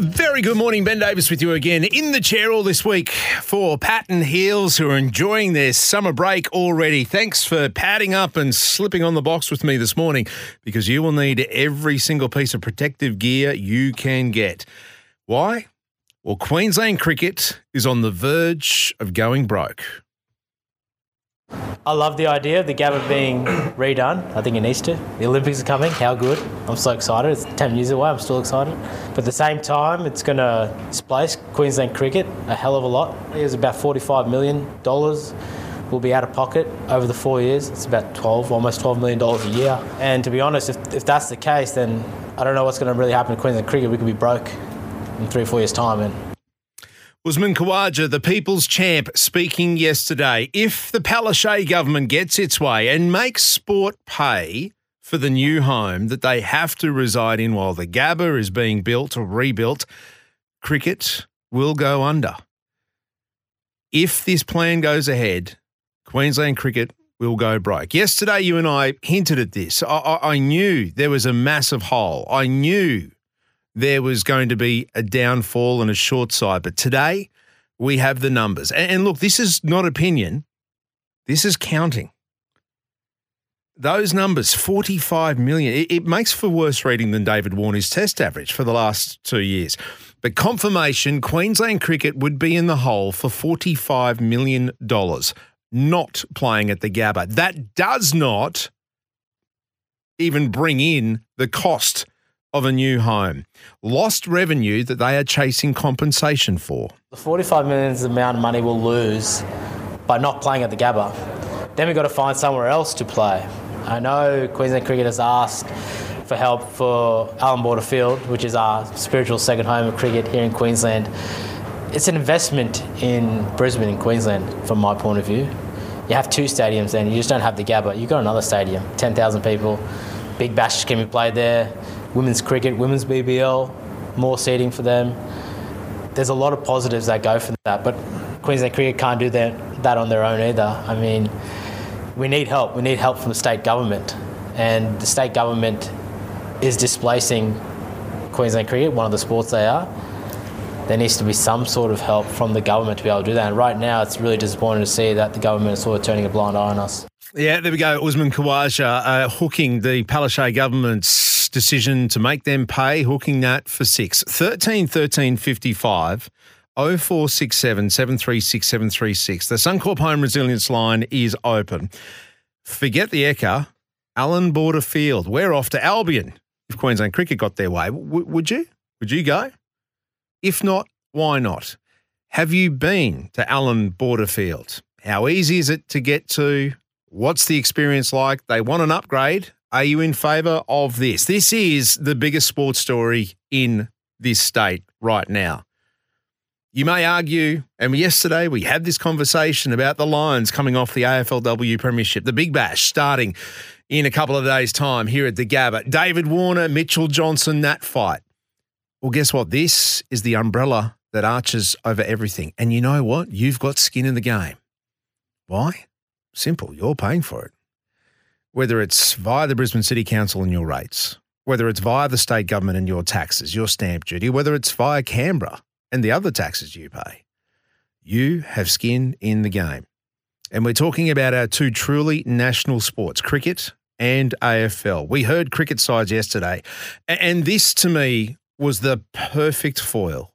Very good morning, Ben Davis with you again in the chair all this week for Patton Heals who are enjoying their summer break already. Thanks for padding up and slipping on the box with me this morning because you will need every single piece of protective gear you can get. Why? Well, Queensland cricket is on the verge of going broke. I love the idea of the Gabba being redone. I think it needs to. The Olympics are coming. How good! I'm so excited. It's 10 years away. I'm still excited. But at the same time, it's going to displace Queensland cricket a hell of a lot. It's about $45 million will be out of pocket over the four years. It's about 12, almost $12 million a year. And to be honest, if, if that's the case, then I don't know what's going to really happen to Queensland cricket. We could be broke in three or four years' time. And Usman Khawaja, the people's champ, speaking yesterday. If the Palaszczuk government gets its way and makes sport pay for the new home that they have to reside in while the Gabba is being built or rebuilt, cricket will go under. If this plan goes ahead, Queensland cricket will go broke. Yesterday, you and I hinted at this. I, I, I knew there was a massive hole. I knew there was going to be a downfall and a short side. But today, we have the numbers. And, and look, this is not opinion, this is counting. Those numbers, 45 million, it, it makes for worse reading than David Warner's test average for the last two years. But confirmation Queensland cricket would be in the hole for $45 million, not playing at the Gabba. That does not even bring in the cost of a new home. Lost revenue that they are chasing compensation for. the 45 million is the amount of money we'll lose by not playing at the Gabba. Then we've got to find somewhere else to play. I know Queensland Cricket has asked for help for Allan Border Field, which is our spiritual second home of cricket here in Queensland. It's an investment in Brisbane and Queensland, from my point of view. You have two stadiums then, you just don't have the Gabba. You've got another stadium, 10,000 people, big bashes can be played there, women's cricket, women's BBL, more seating for them. There's a lot of positives that go for that, but Queensland Cricket can't do that, that on their own either. I mean, we need help. We need help from the state government, and the state government is displacing Queensland Cricket, one of the sports they are. There needs to be some sort of help from the government to be able to do that. And right now, it's really disappointing to see that the government is sort of turning a blind eye on us. Yeah, there we go. Usman Khawaja uh, hooking the Palaszczuk government's decision to make them pay, hooking that for six. 13 13 55 0467 736 736. The Suncorp Home Resilience line is open. Forget the Ekka, Allan Border Field. We're off to Albion if Queensland Cricket got their way. W- would you? Would you go? If not, why not? Have you been to Allan Border Field? How easy is it to get to? What's the experience like? They want an upgrade. Are you in favour of this? This is the biggest sports story in this state right now. You may argue, and yesterday we had this conversation about the Lions coming off the AFLW Premiership, the Big Bash starting in a couple of days' time here at the Gabba. David Warner, Mitchell Johnson, that fight. Well, guess what? This is the umbrella that arches over everything. And you know what? You've got skin in the game. Why? Simple. You're paying for it. Whether it's via the Brisbane City Council and your rates, whether it's via the state government and your taxes, your stamp duty, whether it's via Canberra and the other taxes you pay, you have skin in the game. And we're talking about our two truly national sports, cricket and AFL. We heard cricket sides yesterday, and this to me was the perfect foil.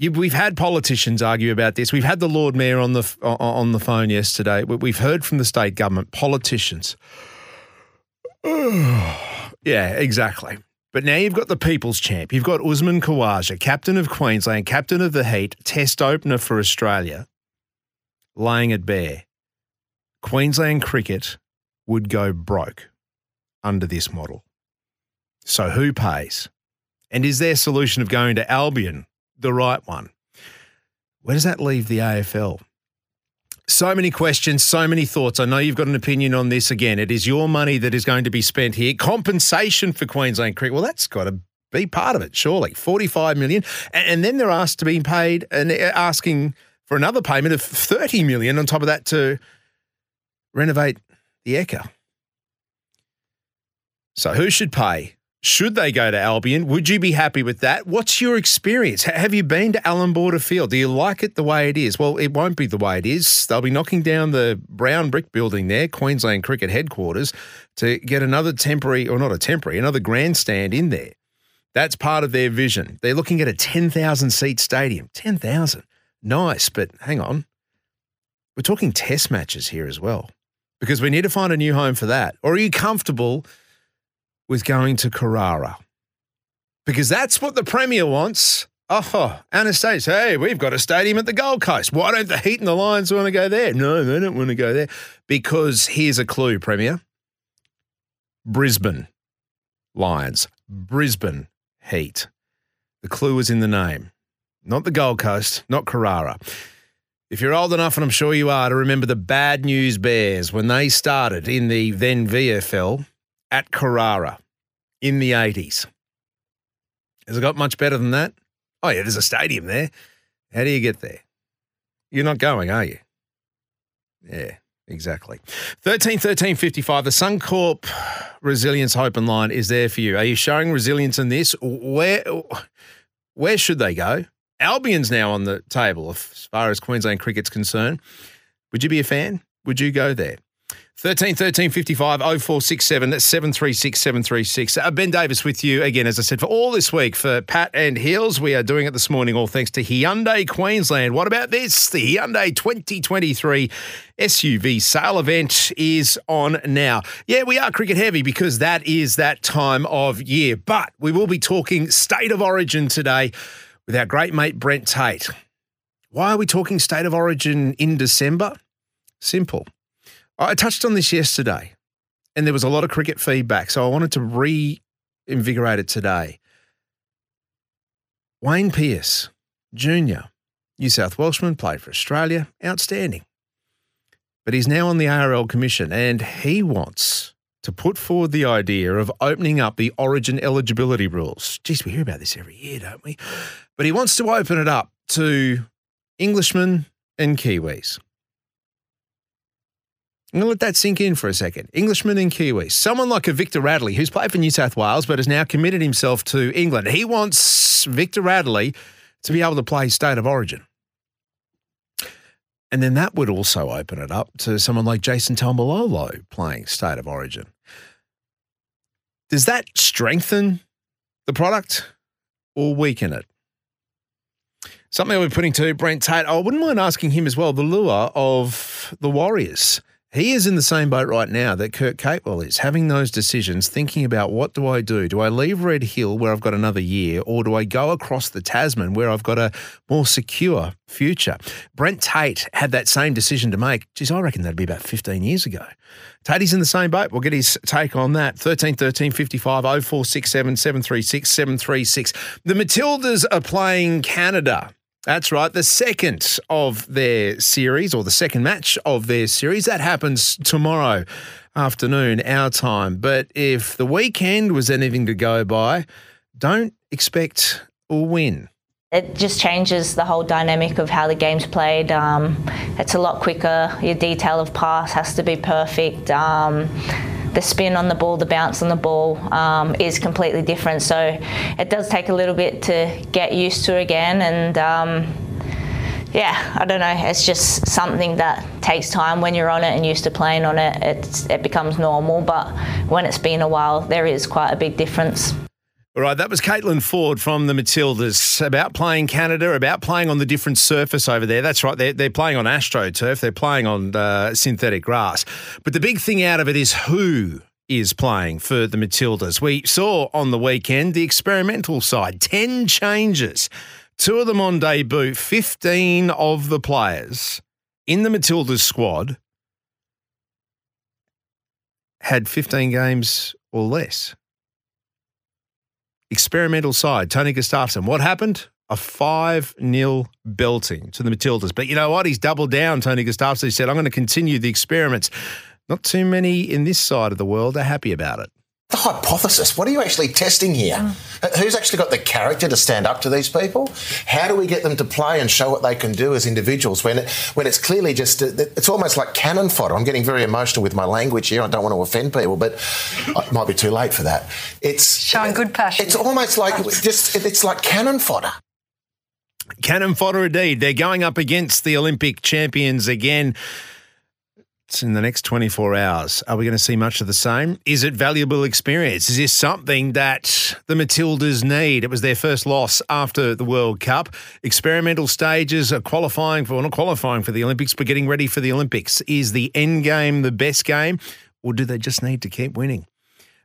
We've had politicians argue about this. We've had the Lord Mayor on the on the phone yesterday. We've heard from the state government, politicians. yeah, exactly. But now you've got the people's champ. You've got Usman Khawaja, captain of Queensland, captain of the Heat, test opener for Australia, laying it bare. Queensland cricket would go broke under this model. So who pays? And is their solution of going to Albion the right one? Where does that leave the AFL? So many questions, so many thoughts. I know you've got an opinion on this again. It is your money that is going to be spent here. Compensation for Queensland cricket. Well, that's got to be part of it, surely. 45 million. And then they're asked to be paid and uh, asking for another payment of 30 million on top of that to renovate the Ekka. So who should pay? Should they go to Albion? Would you be happy with that? What's your experience? Have you been to Allan Border Field? Do you like it the way it is? Well, it won't be the way it is. They'll be knocking down the brown brick building there, Queensland Cricket headquarters, to get another temporary, or not a temporary, another grandstand in there. That's part of their vision. They're looking at a 10,000 seat stadium. 10,000. Nice, but hang on. We're talking test matches here as well because we need to find a new home for that. Or are you comfortable with going to Carrara? Because that's what the Premier wants. Oh, Anastasia, hey, we've got a stadium at the Gold Coast. Why don't the Heat and the Lions want to go there? No, they don't want to go there. Because here's a clue, Premier Brisbane Lions, Brisbane Heat. The clue is in the name, not the Gold Coast, not Carrara. If you're old enough, and I'm sure you are, to remember the Bad News Bears when they started in the then VFL at Carrara in the 80s. Has it got much better than that? Oh, yeah, there's a stadium there. How do you get there? You're not going, are you? Yeah, exactly. 13 13 55. The Suncorp Resilience Hope and Line is there for you. Are you showing resilience in this? Where, where should they go? Albion's now on the table as far as Queensland cricket's concerned. Would you be a fan? Would you go there? 13 13 55 0467 that's 736 736. Uh, ben Davis with you again, as I said, for all this week for Pat and Heals. We are doing it this morning, all thanks to Hyundai Queensland. What about this? The Hyundai 2023 SUV sale event is on now. Yeah, we are cricket heavy because that is that time of year, but we will be talking state of origin today with our great mate Brent Tate. Why are we talking state of origin in December? Simple. I touched on this yesterday and there was a lot of cricket feedback, so I wanted to reinvigorate it today. Wayne Pearce, Jr., New South Welshman, played for Australia, outstanding. But he's now on the ARL Commission and he wants to put forward the idea of opening up the origin eligibility rules. Geez, we hear about this every year, don't we? But he wants to open it up to Englishmen and Kiwis. I'm going to let that sink in for a second. Englishman and Kiwis. Someone like a Victor Radley, who's played for New South Wales but has now committed himself to England. He wants Victor Radley to be able to play state of origin. And then that would also open it up to someone like Jason Taumalolo playing state of origin. Does that strengthen the product or weaken it? Something I'll be putting to Brent Tate. I wouldn't mind asking him as well the lure of the Warriors. He is in the same boat right now that Kurt Capewell is, having those decisions, thinking about what do I do? Do I leave Red Hill where I've got another year, or do I go across the Tasman where I've got a more secure future? Brent Tate had that same decision to make. Geez, I reckon that'd be about 15 years ago. Tatey's in the same boat. We'll get his take on that. 13 13 55 0467 736 736. The Matildas are playing Canada that's right. The second of their series, or the second match of their series, that happens tomorrow afternoon, our time. But if the weekend was anything to go by, don't expect a win. It just changes the whole dynamic of how the game's played. Um, it's a lot quicker. Your detail of pass has to be perfect. Um, the spin on the ball, the bounce on the ball um, is completely different. So it does take a little bit to get used to again. And um, yeah, I don't know. It's just something that takes time when you're on it and used to playing on it. It becomes normal. But when it's been a while, there is quite a big difference. All right, that was Caitlin Foord from the Matildas about playing Canada, about playing on the different surface over there. That's right, they're, they're playing on AstroTurf, they're playing on uh, synthetic grass. But the big thing out of it is who is playing for the Matildas. We saw on the weekend the experimental side, 10 changes, two of them on debut, 15 of the players in the Matildas squad had 15 games or less experimental side, Tony Gustavsson. What happened? A 5 0 belting to the Matildas. But you know what? He's doubled down, Tony Gustavsson. He said, I'm going to continue the experiments. Not too many in this side of the world are happy about it. The hypothesis. What are you actually testing here? Mm. Who's actually got the character to stand up to these people? How do we get them to play and show what they can do as individuals when it, when it's clearly just it's almost like cannon fodder. I'm getting very emotional with my language here. I don't want to offend people, but it might be too late for that. It's showing good passion. It's almost like just it's like cannon fodder. Cannon fodder indeed. They're going up against the Olympic champions again in the next 24 hours. Are we going to see much of the same? Is it valuable experience? Is this something that the Matildas need? It was their first loss after the World Cup. Experimental stages are qualifying for, well, not qualifying for the Olympics, but getting ready for the Olympics. Is the end game the best game, or do they just need to keep winning?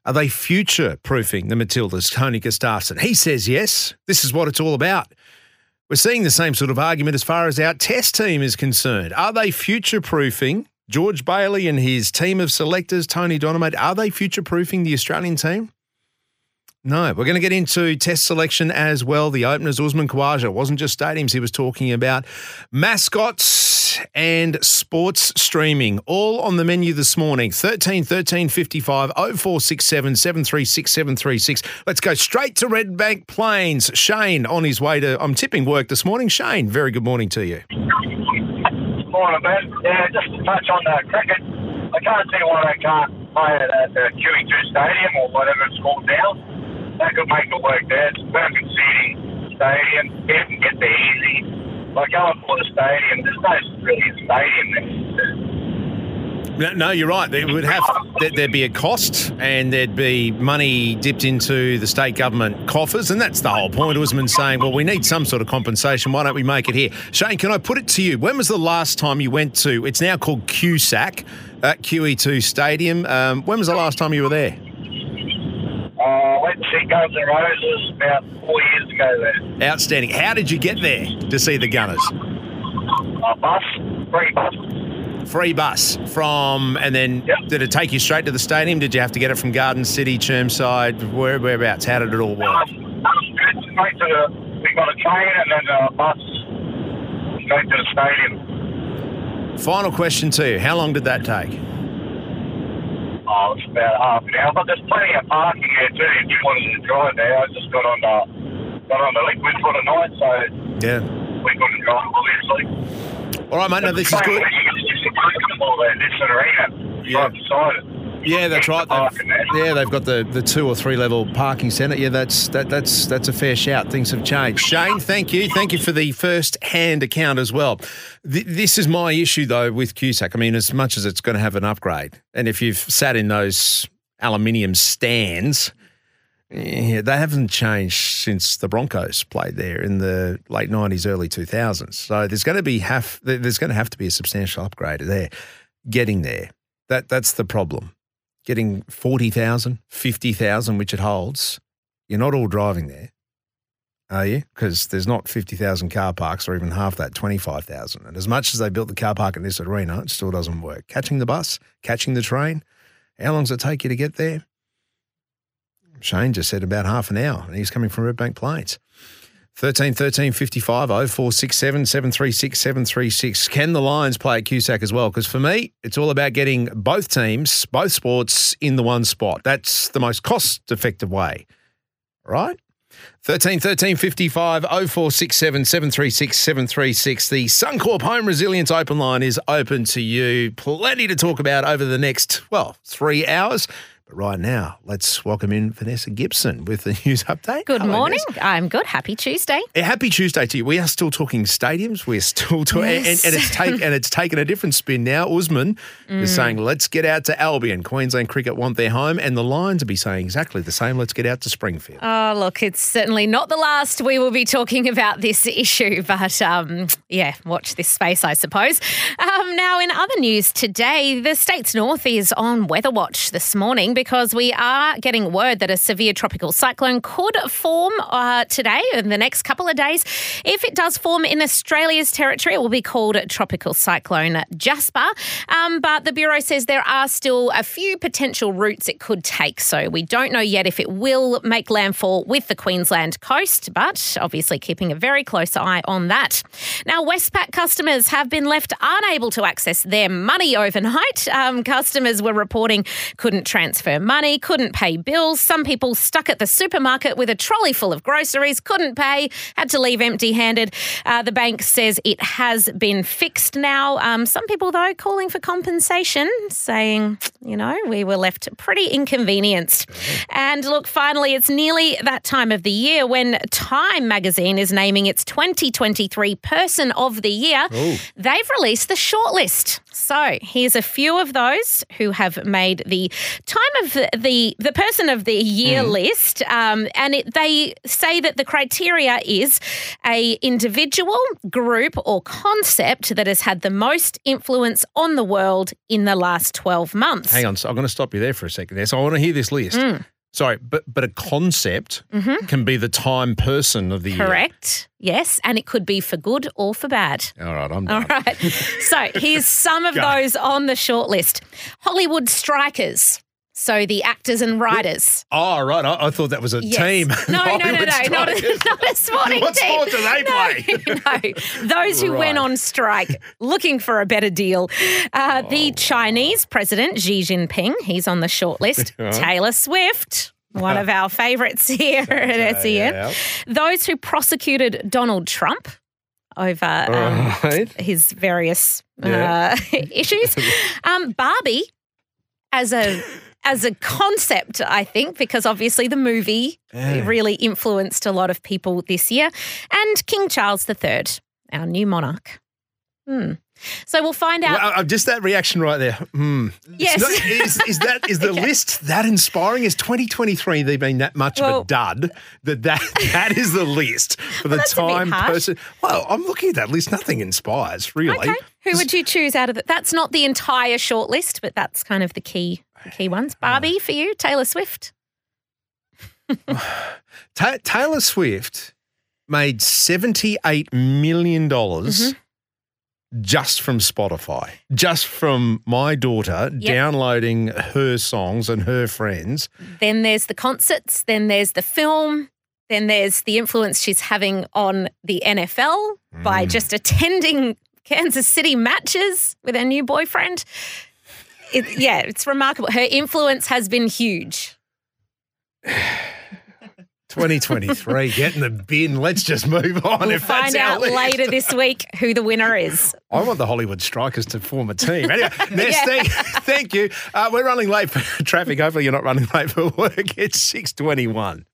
Are they future proofing the Matildas? Tony Gustavsson. He says yes. This is what it's all about. We're seeing the same sort of argument as far as our test team is concerned. Are they future proofing George Bailey and his team of selectors, Tony Dodemaide, are they future proofing the Australian team? No, we're going to get into test selection as well. The openers, Usman Khawaja, wasn't just stadiums, he was talking about mascots and sports streaming, all on the menu this morning. 13 13 55 0467 736 736. Let's go straight to Redbank Plains. Shane on his way to, I'm tipping work this morning. Shane, very good morning to you. Morning, Ben. Yeah, just to touch on the cricket, I can't see why they can't play at the QE2 Stadium or whatever it's called now. They could make it work there. It's a perfect seating stadium. People can get there easy. Like going for the stadium, there's no really stadium there. No, you're right. There would have there'd be a cost, and there'd be money dipped into the state government coffers, and that's the whole point. Usman saying, "Well, we need some sort of compensation. Why don't we make it here?" Shane, can I put it to you? When was the last time you went to? It's now called QSAC at QE2 Stadium. Um, when was the last time you were there? Uh, I went to see Guns N' Roses about four years ago. There. Outstanding. How did you get there to see the Gunners? A bus, free bus free bus from, and then yep. did it take you straight to the stadium? Did you have to get it from Garden City, Chermside, where, whereabouts? How did it all work? Um, straight to the, we got a train and then a bus straight to the stadium. Final question to you: How long did that take? Oh, it's about half an hour, but there's plenty of parking here too. If you wanted to drive there, I just got on the got on the liquid for the night, so yeah, we couldn't drive obviously. All right, mate. No, this is good yeah. Yeah, that's right. They've, yeah, they've got the, the two or three level parking centre. Yeah, that's that, that's that's a fair shout. Things have changed. Shane, thank you, thank you for the first hand account as well. Th- this is my issue though with QSAC. I mean, as much as it's going to have an upgrade, and if you've sat in those aluminium stands, yeah, they haven't changed since the Broncos played there in the late nineties, early two thousands. So there's going to be have there's going to have to be a substantial upgrade there. Getting there, that that's the problem. Getting 40,000, 50,000, which it holds, you're not all driving there, are you? Because there's not 50,000 car parks or even half that, 25,000. And as much as they built the car park in this arena, it still doesn't work. Catching the bus, catching the train, how long does it take you to get there? Shane just said about half an hour, and he's coming from Redbank Plains. 13 13 55 0467 736 736. Can the Lions play at QSAC as well? Because for me, it's all about getting both teams, both sports in the one spot. That's the most cost effective way, right? 13 13 55 0467 736 736. The Suncorp Home Resilience Open Line is open to you. Plenty to talk about over the next, well, three hours. Right now, let's welcome in Vanessa Gibson with the news update. Good Hello, morning. Vanessa. I'm good. Happy Tuesday. Happy Tuesday to you. We are still talking stadiums. We're still talking, yes. and, and, it's take, and it's taken a different spin now. Usman mm. is saying, "Let's get out to Albion." Queensland Cricket want their home, and the Lions will be saying exactly the same. Let's get out to Springfield. Oh, look, it's certainly not the last we will be talking about this issue, but um, yeah, watch this space, I suppose. Um, now, in other news today, the state's north is on weather watch this morning because we are getting word that a severe tropical cyclone could form uh, today in the next couple of days. If it does form in Australia's territory, it will be called Tropical Cyclone Jasper. Um, but the Bureau says there are still a few potential routes it could take. So we don't know yet if it will make landfall with the Queensland coast, but obviously keeping a very close eye on that. Now, Westpac customers have been left unable to access their money overnight. Um, customers were reporting couldn't transfer transfer money, couldn't pay bills. Some people stuck at the supermarket with a trolley full of groceries, couldn't pay, had to leave empty handed. Uh, the bank says it has been fixed now. Um, some people, though, calling for compensation, saying, you know, we were left pretty inconvenienced. And look, finally, it's nearly that time of the year when Time magazine is naming its 2023 Person of the Year. They've released the shortlist. So here's a few of those who have made the time of the the, person of the year list, um, and it, they say that the criteria is a individual, group, or concept that has had the most influence on the world in the last 12 months. Hang on, so I'm going to stop you there for a second there. So I want to hear this list. Mm. Sorry, but but a concept can be the time person of the year. Mm-hmm. Correct. Yes, and it could be for good or for bad. All right, I'm done. right. So here's some of those on the shortlist Hollywood strikers. So the actors and writers. Oh, right. I, I thought that was a Yes. team. No, no, no, no, not a, not a sporting What team. sport do they play? no, those who went on strike looking for a better deal. Uh, Oh. the Chinese president Xi Jinping, he's on the shortlist. Taylor Swift. One of our favourites here at SEN. yeah. Those who prosecuted Donald Trump over um, Right. his various Yeah. uh, issues. Um, Barbie, as a as a concept, I think, because obviously the movie Yeah. really influenced a lot of people this year, and King Charles III, our new monarch. Hmm. So we'll find out. Well, uh, just that reaction right there. Hmm. Yes. not- is, is that is the list that inspiring? Is 2023 they've been that much Well- of a dud that that, that is the list for the a bit time person? Well, I'm looking at that list. Nothing inspires really. okay, who would you choose out of that? That's not the entire shortlist, but that's kind of the key the key ones. Barbie for you, Taylor Swift. Ta- Taylor Swift made 78 million dollars. Mm-hmm. Just from Spotify, just from my daughter downloading her songs and her friends. Then there's the concerts, then there's the film, then there's the influence she's having on the NFL by just attending Kansas City matches with her new boyfriend. It, yeah, it's remarkable. Her influence has been huge. 2023, get in the bin. Let's just move on. We'll if find out later this week who the winner is. I want the Hollywood Strikers to form a team. Anyway, Ness, thank, thank you. Uh, we're running late for traffic. Hopefully, you're not running late for work. It's 621.